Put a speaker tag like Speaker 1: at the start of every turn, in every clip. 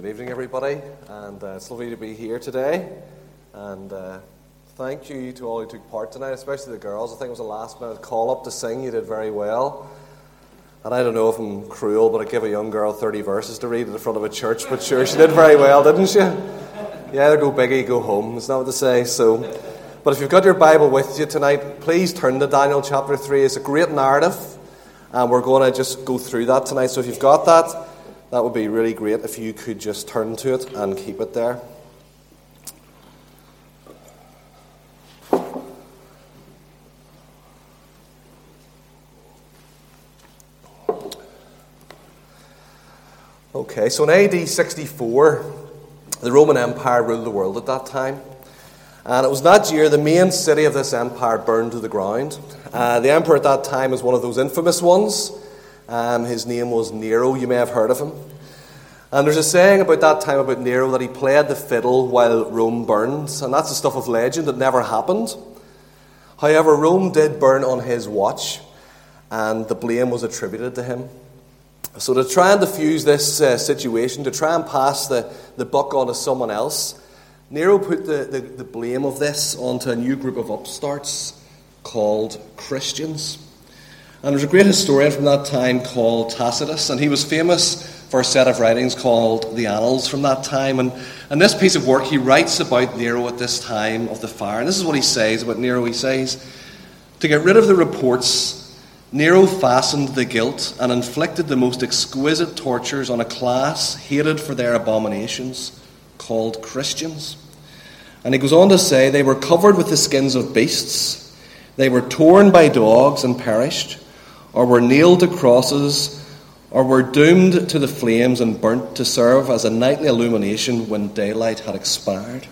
Speaker 1: Good evening, everybody, and uh, it's lovely to be here today. And uh, thank you to all who took part tonight, especially the girls. I think it was a last minute call up to sing. You did very well. And I don't know if I'm cruel, but I give a young girl 30 verses to read in the front of a church, but sure, she did very well, didn't she? Yeah, either go biggie, go home, is not what to say. So, but if you've got your Bible with you tonight, please turn to Daniel chapter 3. It's a great narrative, and we're going to just go through that tonight. So if you've got that, that would be really great if you could just turn to it and keep it there. Okay, so in AD 64, the Roman Empire ruled the world at that time. And it was that year the main city of this empire burned to the ground. Uh, the emperor at that time was one of those infamous ones. Um, his name was Nero. You may have heard of him. And there's a saying about that time about Nero that he played the fiddle while Rome burned. And that's the stuff of legend that never happened. However, Rome did burn on his watch, and the blame was attributed to him. So, to try and diffuse this uh, situation, to try and pass the, the buck on to someone else, Nero put the, the, the blame of this onto a new group of upstarts called Christians. And there's a great historian from that time called Tacitus, and he was famous for a set of writings called the Annals from that time. And, and this piece of work, he writes about Nero at this time of the fire. And this is what he says about Nero. He says, To get rid of the reports, Nero fastened the guilt and inflicted the most exquisite tortures on a class hated for their abominations called Christians. And he goes on to say, They were covered with the skins of beasts, they were torn by dogs and perished or were nailed to crosses, or were doomed to the flames and burnt to serve as a nightly illumination when daylight had expired.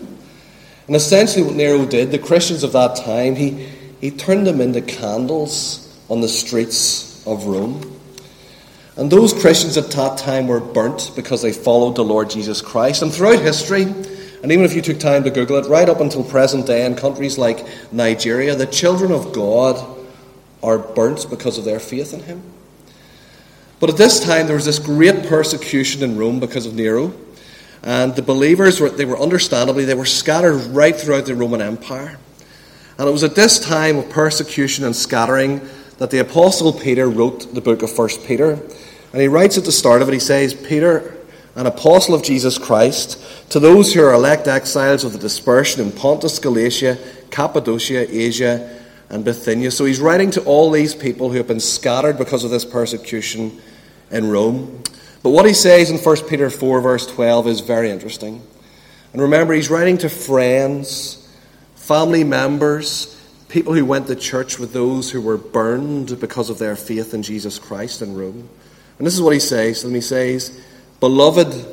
Speaker 1: And essentially, what Nero did, the Christians of that time, he, he turned them into candles on the streets of Rome. And those Christians at that time were burnt because they followed the Lord Jesus Christ. And throughout history, and even if you took time to Google it, right up until present day in countries like Nigeria, the children of God are burnt because of their faith in him. But at this time, there was this great persecution in Rome because of Nero. And the believers, were, they were understandably, they were scattered right throughout the Roman Empire. And it was at this time of persecution and scattering that the Apostle Peter wrote the book of 1 Peter. And he writes at the start of it, he says, Peter, an apostle of Jesus Christ, to those who are elect exiles of the dispersion in Pontus, Galatia, Cappadocia, Asia, and Bithynia. So he's writing to all these people who have been scattered because of this persecution in Rome. But what he says in 1 Peter 4, verse 12, is very interesting. And remember, he's writing to friends, family members, people who went to church with those who were burned because of their faith in Jesus Christ in Rome. And this is what he says. And he says, Beloved,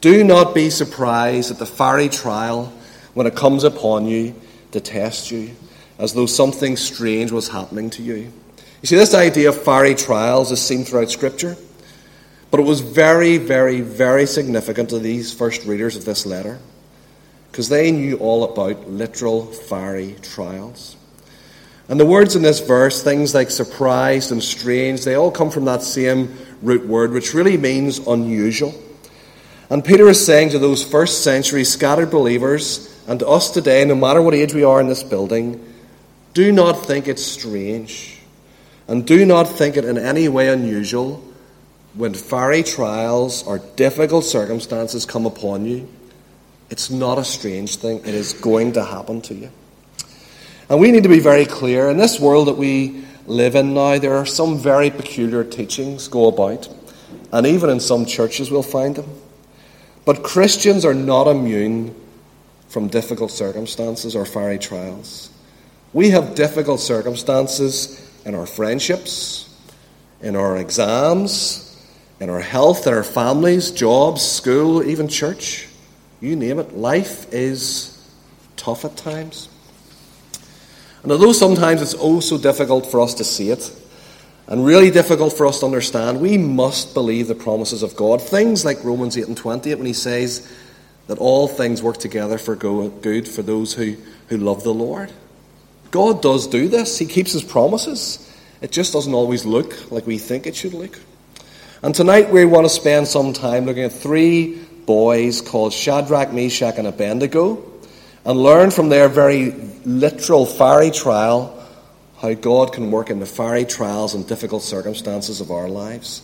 Speaker 1: do not be surprised at the fiery trial when it comes upon you to test you as though something strange was happening to you. You see, this idea of fiery trials is seen throughout Scripture, but it was very, very, very significant to these first readers of this letter because they knew all about literal fiery trials. And the words in this verse, things like surprised and strange, they all come from that same root word, which really means unusual. And Peter is saying to those first century scattered believers, and to us today, no matter what age we are in this building, do not think it strange, and do not think it in any way unusual when fiery trials or difficult circumstances come upon you. It's not a strange thing, it is going to happen to you. And we need to be very clear in this world that we live in now, there are some very peculiar teachings go about, and even in some churches we'll find them. But Christians are not immune from difficult circumstances or fiery trials. We have difficult circumstances in our friendships, in our exams, in our health, in our families, jobs, school, even church. You name it. Life is tough at times. And although sometimes it's oh so difficult for us to see it, and really difficult for us to understand, we must believe the promises of God. Things like Romans 8 and 28, when he says that all things work together for good for those who, who love the Lord. God does do this, He keeps His promises. It just doesn't always look like we think it should look. And tonight we want to spend some time looking at three boys called Shadrach, Meshach, and Abednego and learn from their very literal fiery trial how God can work in the fiery trials and difficult circumstances of our lives.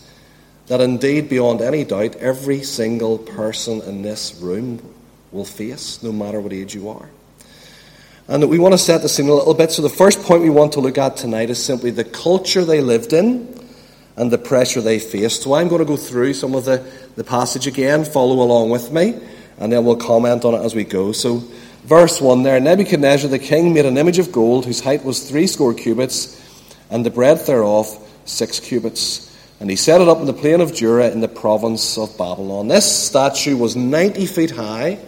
Speaker 1: That indeed, beyond any doubt, every single person in this room will face, no matter what age you are. And we want to set the scene a little bit. So, the first point we want to look at tonight is simply the culture they lived in and the pressure they faced. So, I'm going to go through some of the, the passage again, follow along with me, and then we'll comment on it as we go. So, verse 1 there Nebuchadnezzar the king made an image of gold whose height was three score cubits, and the breadth thereof six cubits. And he set it up in the plain of Dura in the province of Babylon. This statue was 90 feet high,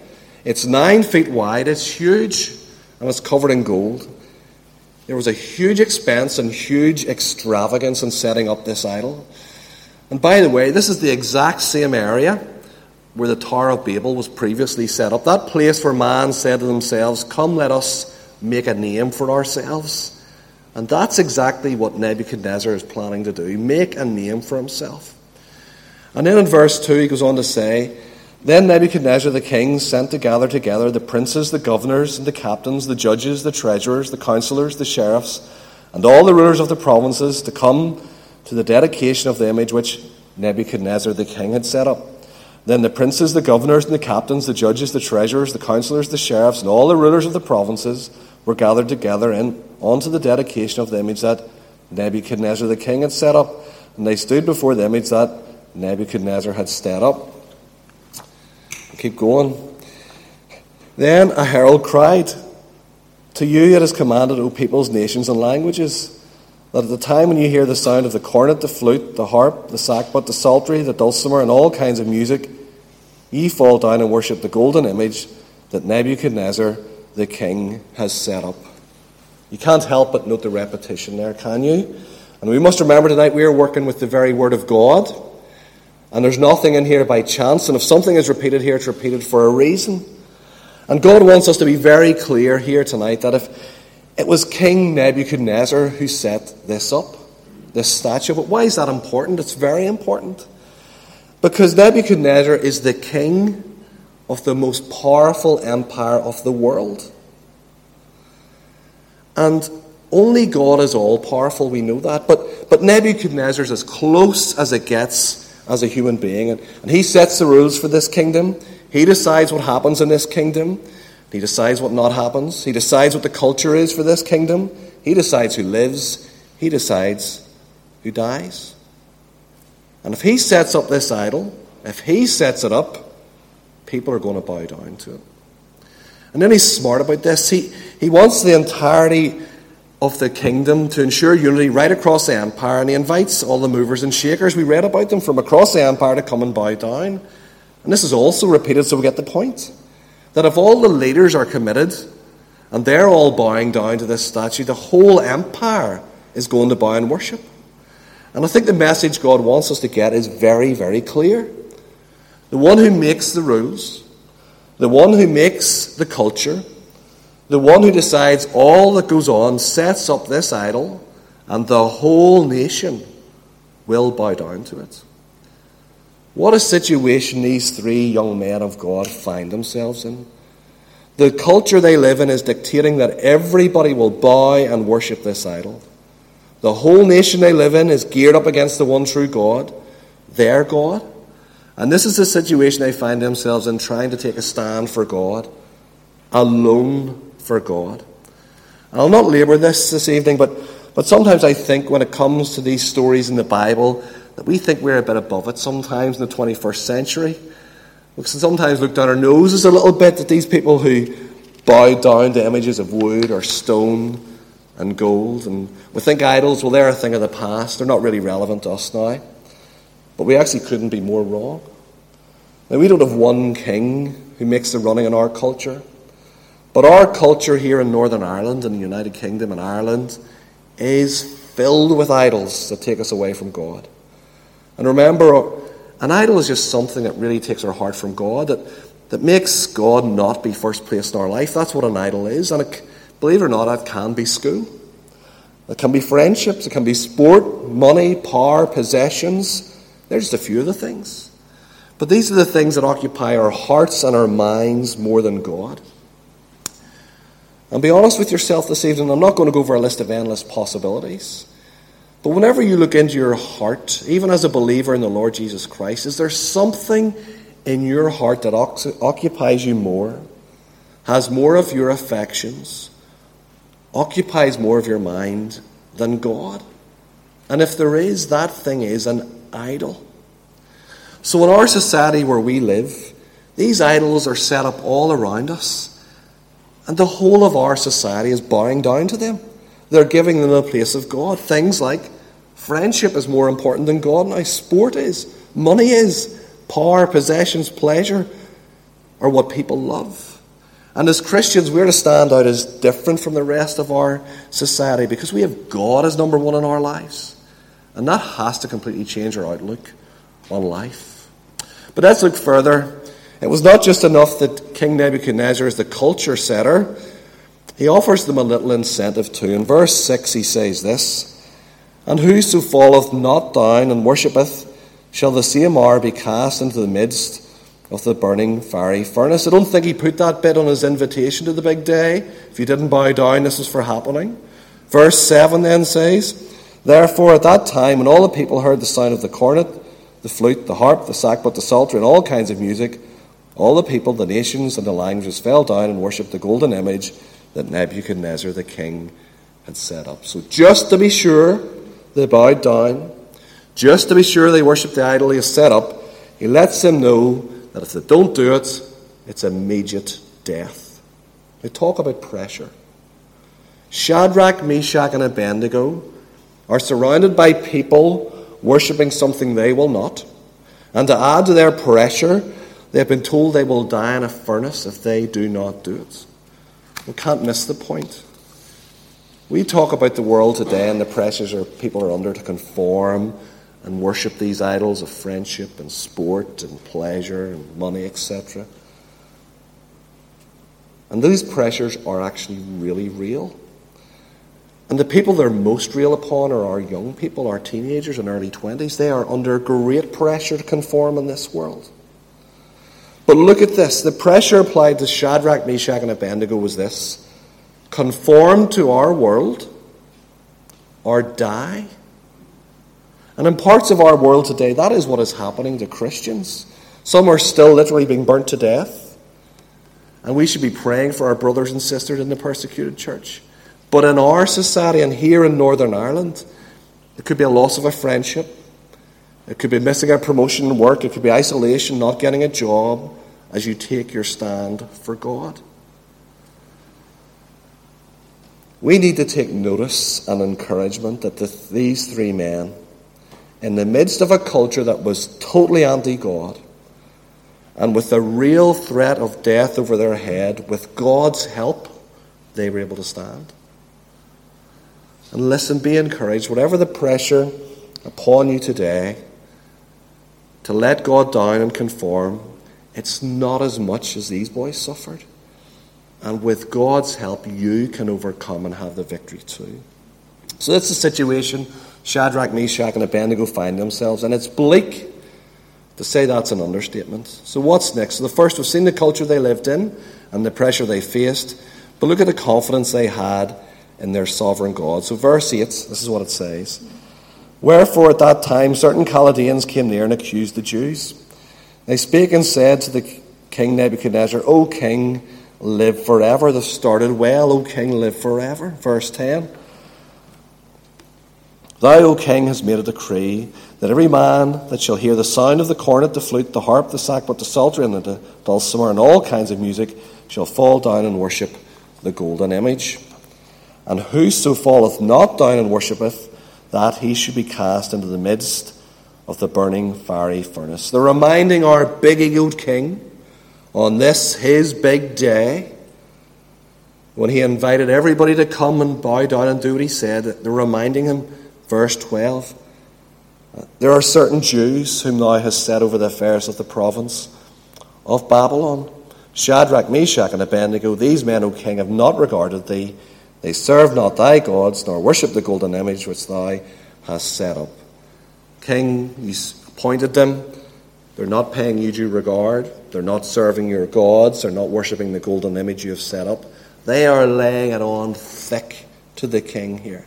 Speaker 1: it's 9 feet wide, it's huge and it's covered in gold. There was a huge expense and huge extravagance in setting up this idol. And by the way, this is the exact same area where the Tower of Babel was previously set up. That place where man said to themselves, Come, let us make a name for ourselves. And that's exactly what Nebuchadnezzar is planning to do make a name for himself. And then in verse 2, he goes on to say, then Nebuchadnezzar the king sent to gather together the princes, the governors, and the captains, the judges, the treasurers, the counselors, the sheriffs, and all the rulers of the provinces to come to the dedication of the image which Nebuchadnezzar the king had set up. Then the princes, the governors, and the captains, the judges, the treasurers, the counselors, the sheriffs, and all the rulers of the provinces were gathered together in onto the dedication of the image that Nebuchadnezzar the king had set up. And they stood before the image that Nebuchadnezzar had set up. Keep going. Then a herald cried, To you it is commanded, O peoples, nations, and languages, that at the time when you hear the sound of the cornet, the flute, the harp, the sackbut, the psaltery, the dulcimer, and all kinds of music, ye fall down and worship the golden image that Nebuchadnezzar the king has set up. You can't help but note the repetition there, can you? And we must remember tonight we are working with the very Word of God. And there's nothing in here by chance. And if something is repeated here, it's repeated for a reason. And God wants us to be very clear here tonight that if it was King Nebuchadnezzar who set this up, this statue, but why is that important? It's very important. Because Nebuchadnezzar is the king of the most powerful empire of the world. And only God is all powerful, we know that. But, but Nebuchadnezzar is as close as it gets as a human being. And, and he sets the rules for this kingdom. He decides what happens in this kingdom. He decides what not happens. He decides what the culture is for this kingdom. He decides who lives. He decides who dies. And if he sets up this idol, if he sets it up, people are going to bow down to it. And then he's smart about this. He, he wants the entirety of the kingdom to ensure unity right across the empire, and he invites all the movers and shakers. We read about them from across the empire to come and bow down. And this is also repeated so we get the point that if all the leaders are committed and they're all bowing down to this statue, the whole empire is going to bow and worship. And I think the message God wants us to get is very, very clear. The one who makes the rules, the one who makes the culture, the one who decides all that goes on sets up this idol, and the whole nation will bow down to it. What a situation these three young men of God find themselves in. The culture they live in is dictating that everybody will bow and worship this idol. The whole nation they live in is geared up against the one true God, their God. And this is the situation they find themselves in, trying to take a stand for God, alone for God. And I'll not labour this this evening, but, but sometimes I think when it comes to these stories in the Bible that we think we're a bit above it sometimes in the 21st century. We sometimes look down our noses a little bit at these people who bow down to images of wood or stone and gold. And we think idols, well, they're a thing of the past. They're not really relevant to us now. But we actually couldn't be more wrong. Now, we don't have one king who makes the running in our culture. But our culture here in Northern Ireland, and the United Kingdom and Ireland, is filled with idols that take us away from God. And remember, an idol is just something that really takes our heart from God, that, that makes God not be first place in our life. That's what an idol is. And it, believe it or not, it can be school. It can be friendships. It can be sport, money, power, possessions. They're just a few of the things. But these are the things that occupy our hearts and our minds more than God. And be honest with yourself this evening. I'm not going to go over a list of endless possibilities. But whenever you look into your heart, even as a believer in the Lord Jesus Christ, is there something in your heart that occupies you more, has more of your affections, occupies more of your mind than God? And if there is, that thing is an idol. So in our society where we live, these idols are set up all around us. And the whole of our society is bowing down to them. They're giving them a place of God. Things like friendship is more important than God now, sport is, money is, power, possessions, pleasure are what people love. And as Christians, we're to stand out as different from the rest of our society because we have God as number one in our lives. And that has to completely change our outlook on life. But let's look further. It was not just enough that King Nebuchadnezzar is the culture setter, he offers them a little incentive too. In verse 6, he says this And whoso falleth not down and worshippeth, shall the same hour be cast into the midst of the burning fiery furnace. I don't think he put that bit on his invitation to the big day. If you didn't bow down, this was for happening. Verse 7 then says, Therefore, at that time, when all the people heard the sound of the cornet, the flute, the harp, the sackbut, the psaltery, and all kinds of music, all the people, the nations, and the languages fell down and worshipped the golden image that Nebuchadnezzar the king had set up. So, just to be sure, they bowed down. Just to be sure they worshipped the idol he has set up, he lets them know that if they don't do it, it's immediate death. They talk about pressure. Shadrach, Meshach, and Abednego are surrounded by people worshipping something they will not. And to add to their pressure, they have been told they will die in a furnace if they do not do it. We can't miss the point. We talk about the world today and the pressures are, people are under to conform and worship these idols of friendship and sport and pleasure and money, etc. And these pressures are actually really real. And the people they're most real upon are our young people, our teenagers and early 20s. They are under great pressure to conform in this world. But look at this. The pressure applied to Shadrach, Meshach, and Abednego was this conform to our world or die. And in parts of our world today, that is what is happening to Christians. Some are still literally being burnt to death. And we should be praying for our brothers and sisters in the persecuted church. But in our society and here in Northern Ireland, it could be a loss of a friendship. It could be missing a promotion in work. It could be isolation, not getting a job as you take your stand for God. We need to take notice and encouragement that the, these three men, in the midst of a culture that was totally anti God, and with the real threat of death over their head, with God's help, they were able to stand. And listen, be encouraged. Whatever the pressure upon you today to let God down and conform, it's not as much as these boys suffered. And with God's help, you can overcome and have the victory too. So that's the situation Shadrach, Meshach, and Abednego find themselves. And it's bleak. To say that's an understatement. So, what's next? So, the first, we've seen the culture they lived in and the pressure they faced. But look at the confidence they had in their sovereign God. So, verse 8, this is what it says Wherefore at that time certain Chaldeans came near and accused the Jews. They spake and said to the king Nebuchadnezzar, O king, live forever. They started well, O king, live forever. Verse 10 Thou, O king, hast made a decree that every man that shall hear the sound of the cornet, the flute, the harp, the sackbut, the psaltery, and the dulcimer, and all kinds of music, shall fall down and worship the golden image. And whoso falleth not down and worshippeth, that he should be cast into the midst of the burning fiery furnace. They're reminding our big egoed king on this, his big day, when he invited everybody to come and bow down and do what he said, they're reminding him, verse 12, uh, there are certain Jews whom thou hast set over the affairs of the province of Babylon. Shadrach, Meshach, and Abednego, these men, O king, have not regarded thee they serve not thy gods, nor worship the golden image which thou hast set up. King, He's appointed them. They're not paying you due regard. They're not serving your gods. They're not worshipping the golden image you have set up. They are laying it on thick to the king here.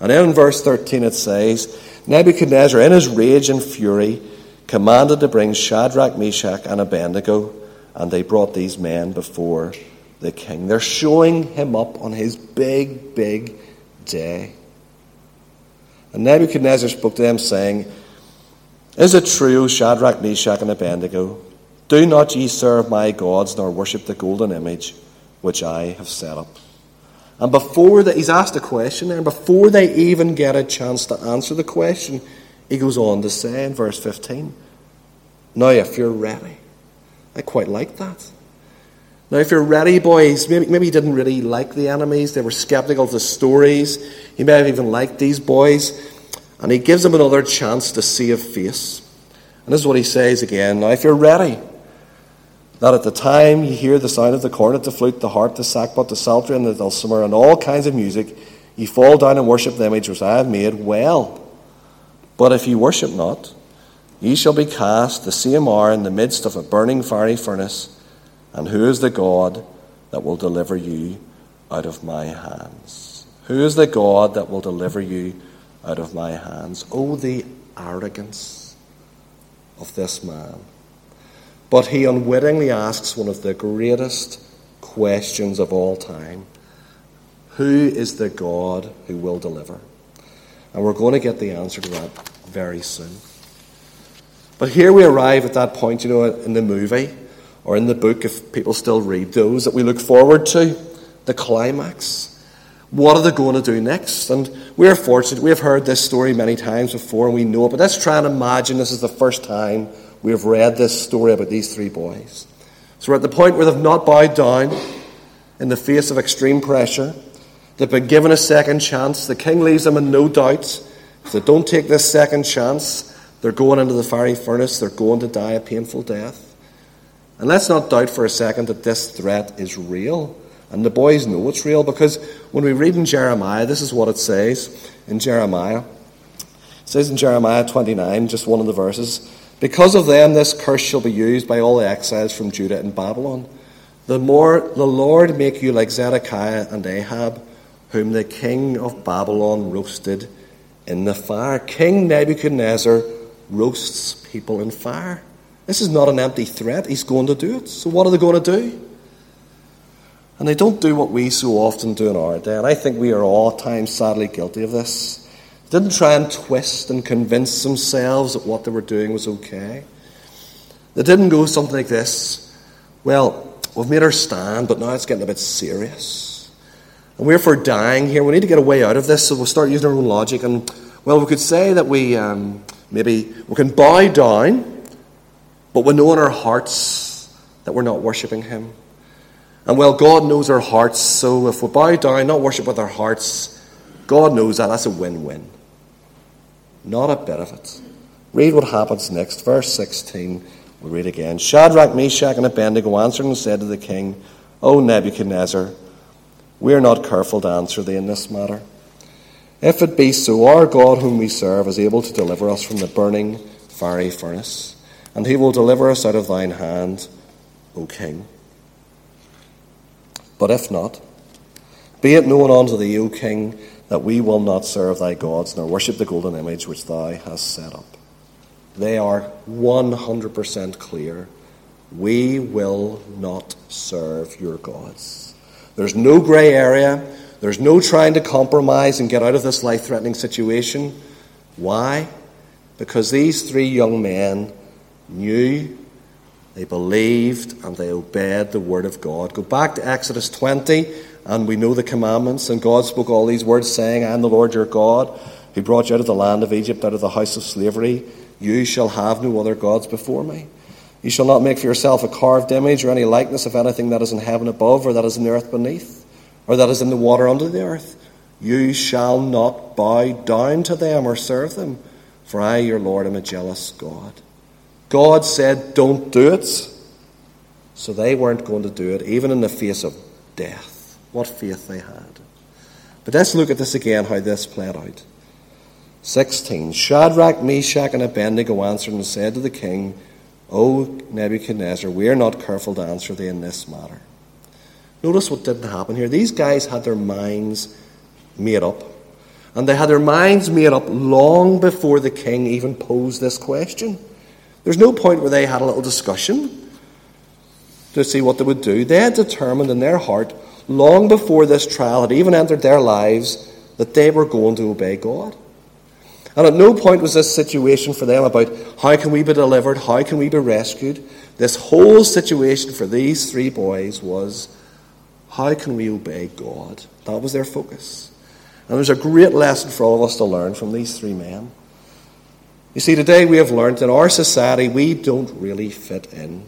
Speaker 1: And in verse 13 it says, Nebuchadnezzar, in his rage and fury, commanded to bring Shadrach, Meshach, and Abednego, and they brought these men before the king. They're showing him up on his big, big day. And Nebuchadnezzar spoke to them, saying, is it true, Shadrach, Meshach, and Abednego? Do not ye serve my gods, nor worship the golden image which I have set up? And before that, he's asked a question there, and before they even get a chance to answer the question, he goes on to say in verse 15, Now, if you're ready, I quite like that. Now, if you're ready, boys, maybe, maybe he didn't really like the enemies. They were skeptical of the stories. He may have even liked these boys. And he gives them another chance to see a face. And this is what he says again. Now, if you're ready, that at the time you hear the sound of the cornet, the flute, the harp, the sackbut, the psaltery, and the dulcimer, and all kinds of music, you fall down and worship the image which I have made, well. But if you worship not, ye shall be cast the same hour in the midst of a burning fiery furnace. And who is the God that will deliver you out of my hands? Who is the God that will deliver you out of my hands. Oh, the arrogance of this man. But he unwittingly asks one of the greatest questions of all time Who is the God who will deliver? And we're going to get the answer to that very soon. But here we arrive at that point, you know, in the movie or in the book, if people still read those, that we look forward to the climax. What are they going to do next? And we're fortunate. We have heard this story many times before and we know it, but let's try and imagine this is the first time we have read this story about these three boys. So we're at the point where they've not bowed down in the face of extreme pressure. They've been given a second chance. The king leaves them in no doubt. If they don't take this second chance, they're going into the fiery furnace. They're going to die a painful death. And let's not doubt for a second that this threat is real. And the boys know it's real because when we read in Jeremiah, this is what it says in Jeremiah. It says in Jeremiah 29, just one of the verses, Because of them this curse shall be used by all the exiles from Judah and Babylon. The more the Lord make you like Zedekiah and Ahab, whom the king of Babylon roasted in the fire. King Nebuchadnezzar roasts people in fire. This is not an empty threat. He's going to do it. So what are they going to do? And they don't do what we so often do in our day. And I think we are all times sadly guilty of this. They didn't try and twist and convince themselves that what they were doing was okay. They didn't go something like this Well, we've made our stand, but now it's getting a bit serious. And we're for dying here. We need to get a way out of this, so we'll start using our own logic. And, well, we could say that we um, maybe we can bow down, but we know in our hearts that we're not worshipping Him. And well, God knows our hearts, so if we bow down, not worship with our hearts, God knows that. That's a win win. Not a bit of it. Read what happens next. Verse 16. We'll read again. Shadrach, Meshach, and Abednego answered and said to the king, O Nebuchadnezzar, we are not careful to answer thee in this matter. If it be so, our God whom we serve is able to deliver us from the burning fiery furnace, and he will deliver us out of thine hand, O king. But if not, be it known unto thee, O king, that we will not serve thy gods, nor worship the golden image which thou hast set up. They are 100% clear. We will not serve your gods. There's no grey area. There's no trying to compromise and get out of this life threatening situation. Why? Because these three young men knew they believed and they obeyed the word of God. Go back to Exodus 20, and we know the commandments. And God spoke all these words, saying, I am the Lord your God, who brought you out of the land of Egypt, out of the house of slavery. You shall have no other gods before me. You shall not make for yourself a carved image or any likeness of anything that is in heaven above, or that is in the earth beneath, or that is in the water under the earth. You shall not bow down to them or serve them, for I, your Lord, am a jealous God. God said, don't do it. So they weren't going to do it, even in the face of death. What faith they had. But let's look at this again, how this played out. 16. Shadrach, Meshach, and Abednego answered and said to the king, O Nebuchadnezzar, we are not careful to answer thee in this matter. Notice what didn't happen here. These guys had their minds made up. And they had their minds made up long before the king even posed this question. There's no point where they had a little discussion to see what they would do. They had determined in their heart, long before this trial had even entered their lives, that they were going to obey God. And at no point was this situation for them about how can we be delivered, how can we be rescued. This whole situation for these three boys was how can we obey God? That was their focus. And there's a great lesson for all of us to learn from these three men. You see, today we have learned in our society we don't really fit in.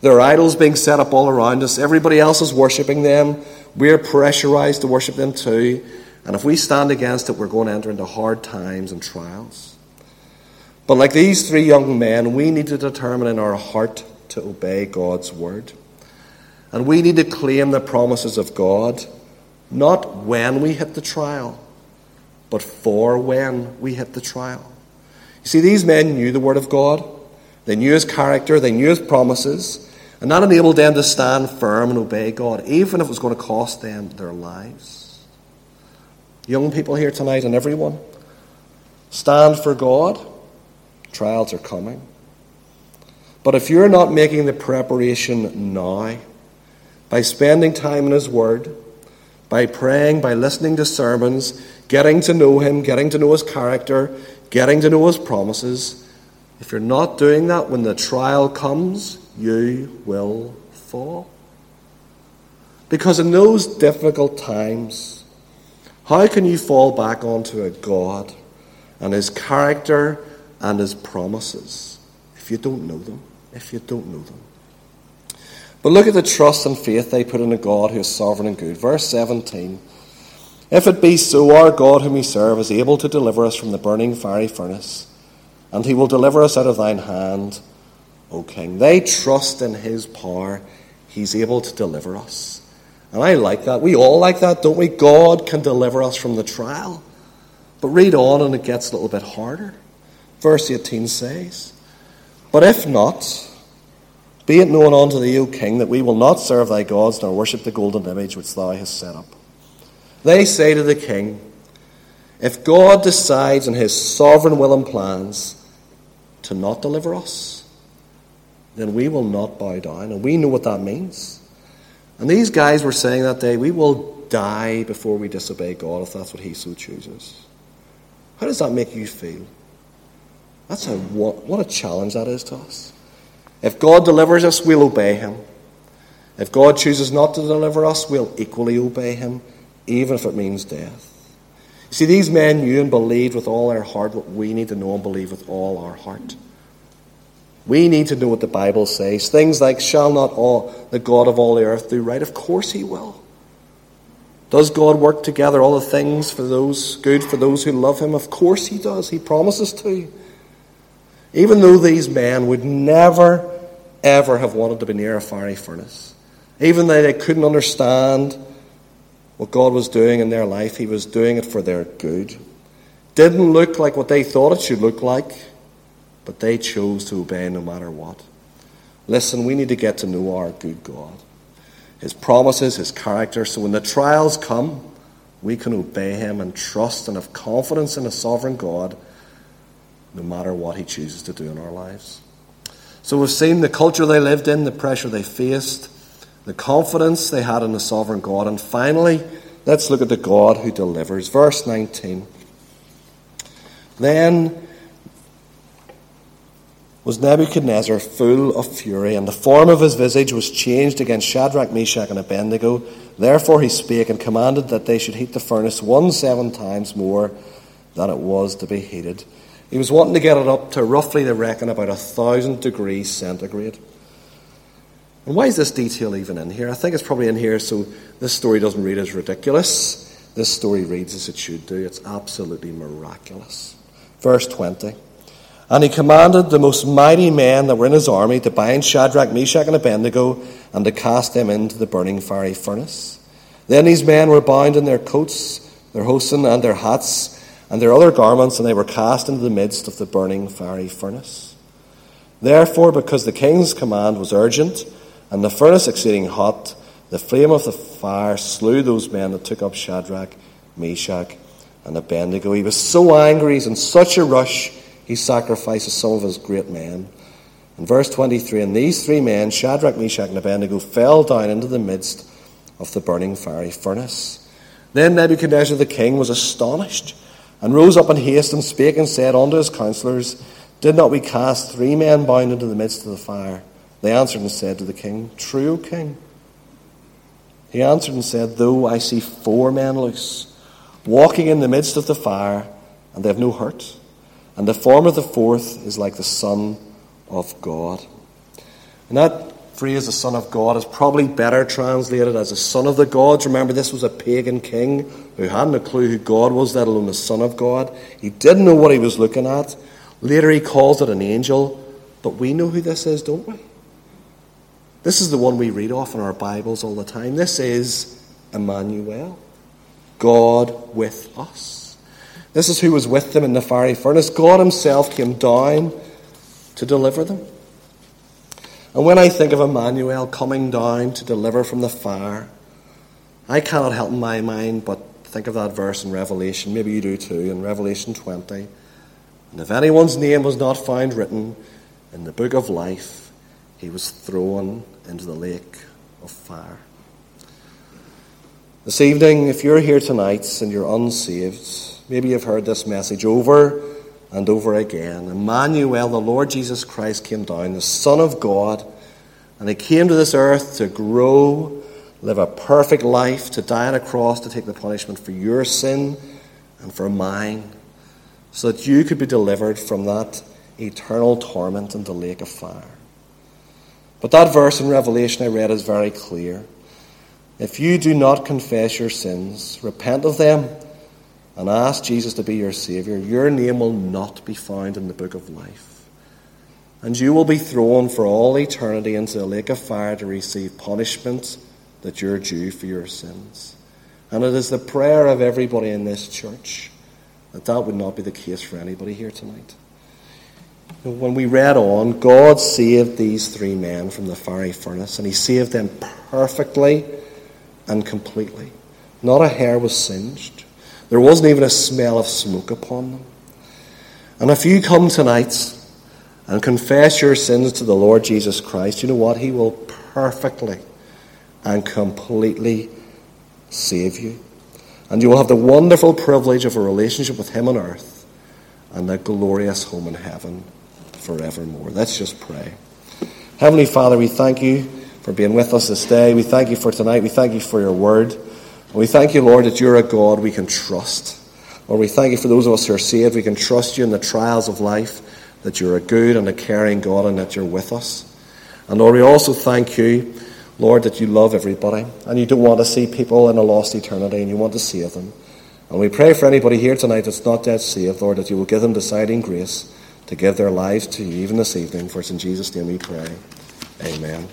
Speaker 1: There are idols being set up all around us. Everybody else is worshipping them. We're pressurized to worship them too. And if we stand against it, we're going to enter into hard times and trials. But like these three young men, we need to determine in our heart to obey God's word. And we need to claim the promises of God not when we hit the trial, but for when we hit the trial. You see, these men knew the Word of God, they knew His character, they knew His promises, and that enabled them to stand firm and obey God, even if it was going to cost them their lives. Young people here tonight and everyone, stand for God. Trials are coming. But if you're not making the preparation now, by spending time in His Word, by praying, by listening to sermons, getting to know Him, getting to know His character, getting to know His promises. If you're not doing that when the trial comes, you will fall. Because in those difficult times, how can you fall back onto a God and His character and His promises if you don't know them? If you don't know them. But look at the trust and faith they put in a God who is sovereign and good. Verse 17 If it be so, our God whom we serve is able to deliver us from the burning fiery furnace, and he will deliver us out of thine hand, O King. They trust in his power. He's able to deliver us. And I like that. We all like that, don't we? God can deliver us from the trial. But read on and it gets a little bit harder. Verse 18 says, But if not, be it known unto thee, O king, that we will not serve thy gods nor worship the golden image which thou hast set up. They say to the king, If God decides in his sovereign will and plans to not deliver us, then we will not bow down. And we know what that means. And these guys were saying that day, we will die before we disobey God if that's what he so chooses. How does that make you feel? That's a, what, what a challenge that is to us. If God delivers us, we'll obey him. If God chooses not to deliver us, we'll equally obey him, even if it means death. See, these men knew and believed with all their heart what we need to know and believe with all our heart. We need to know what the Bible says. Things like, shall not all the God of all the earth do right? Of course he will. Does God work together all the things for those good for those who love him? Of course he does. He promises to. Even though these men would never, ever have wanted to be near a fiery furnace, even though they couldn't understand what God was doing in their life, He was doing it for their good. Didn't look like what they thought it should look like, but they chose to obey no matter what. Listen, we need to get to know our good God, His promises, His character, so when the trials come, we can obey Him and trust and have confidence in a sovereign God no matter what He chooses to do in our lives. So we've seen the culture they lived in, the pressure they faced, the confidence they had in the sovereign God, and finally, let's look at the God who delivers. Verse 19. Then was Nebuchadnezzar full of fury, and the form of his visage was changed against Shadrach, Meshach, and Abednego. Therefore he spake and commanded that they should heat the furnace one seven times more than it was to be heated. He was wanting to get it up to roughly, they reckon, about a thousand degrees centigrade. And why is this detail even in here? I think it's probably in here so this story doesn't read as ridiculous. This story reads as it should do. It's absolutely miraculous. Verse 20. And he commanded the most mighty men that were in his army to bind Shadrach, Meshach, and Abednego and to cast them into the burning fiery furnace. Then these men were bound in their coats, their hosen, and their hats and their other garments, and they were cast into the midst of the burning fiery furnace. Therefore, because the king's command was urgent, and the furnace exceeding hot, the flame of the fire slew those men that took up Shadrach, Meshach, and Abednego. He was so angry, he's in such a rush, he sacrifices some of his great men. In verse 23, and these three men, Shadrach, Meshach, and Abednego, fell down into the midst of the burning fiery furnace. Then Nebuchadnezzar the king was astonished, and rose up in haste, and spake and said unto his counselors, Did not we cast three men bound into the midst of the fire? They answered and said to the king, True, king. He answered and said, Though I see four men loose, walking in the midst of the fire, and they have no hurt, and the form of the fourth is like the Son of God. And that phrase, the Son of God, is probably better translated as the Son of the gods. Remember, this was a pagan king who hadn't a clue who God was, let alone the Son of God. He didn't know what he was looking at. Later, he calls it an angel, but we know who this is, don't we? This is the one we read off in our Bibles all the time. This is Emmanuel, God with us. This is who was with them in the fiery furnace. God Himself came down to deliver them. And when I think of Emmanuel coming down to deliver from the fire, I cannot help in my mind but think of that verse in Revelation. Maybe you do too, in Revelation 20. And if anyone's name was not found written in the book of life, he was thrown into the lake of fire. This evening, if you're here tonight and you're unsaved, maybe you've heard this message over and over again. Emmanuel, the Lord Jesus Christ, came down, the Son of God, and he came to this earth to grow, live a perfect life, to die on a cross to take the punishment for your sin and for mine, so that you could be delivered from that eternal torment in the lake of fire. But that verse in Revelation I read is very clear. If you do not confess your sins, repent of them, and ask Jesus to be your Saviour, your name will not be found in the book of life. And you will be thrown for all eternity into the lake of fire to receive punishment that you're due for your sins. And it is the prayer of everybody in this church that that would not be the case for anybody here tonight. When we read on, God saved these three men from the fiery furnace, and He saved them perfectly and completely. Not a hair was singed. There wasn't even a smell of smoke upon them. And if you come tonight and confess your sins to the Lord Jesus Christ, you know what? He will perfectly and completely save you. And you will have the wonderful privilege of a relationship with Him on earth and a glorious home in heaven forevermore. Let's just pray. Heavenly Father, we thank you for being with us this day. We thank you for tonight. We thank you for your word. We thank you, Lord, that you're a God we can trust. Lord, we thank you for those of us who are saved. We can trust you in the trials of life, that you're a good and a caring God and that you're with us. And Lord, we also thank you, Lord, that you love everybody and you don't want to see people in a lost eternity and you want to save them. And we pray for anybody here tonight that's not yet saved, Lord, that you will give them deciding grace to give their lives to you even this evening. For it's in Jesus' name we pray. Amen.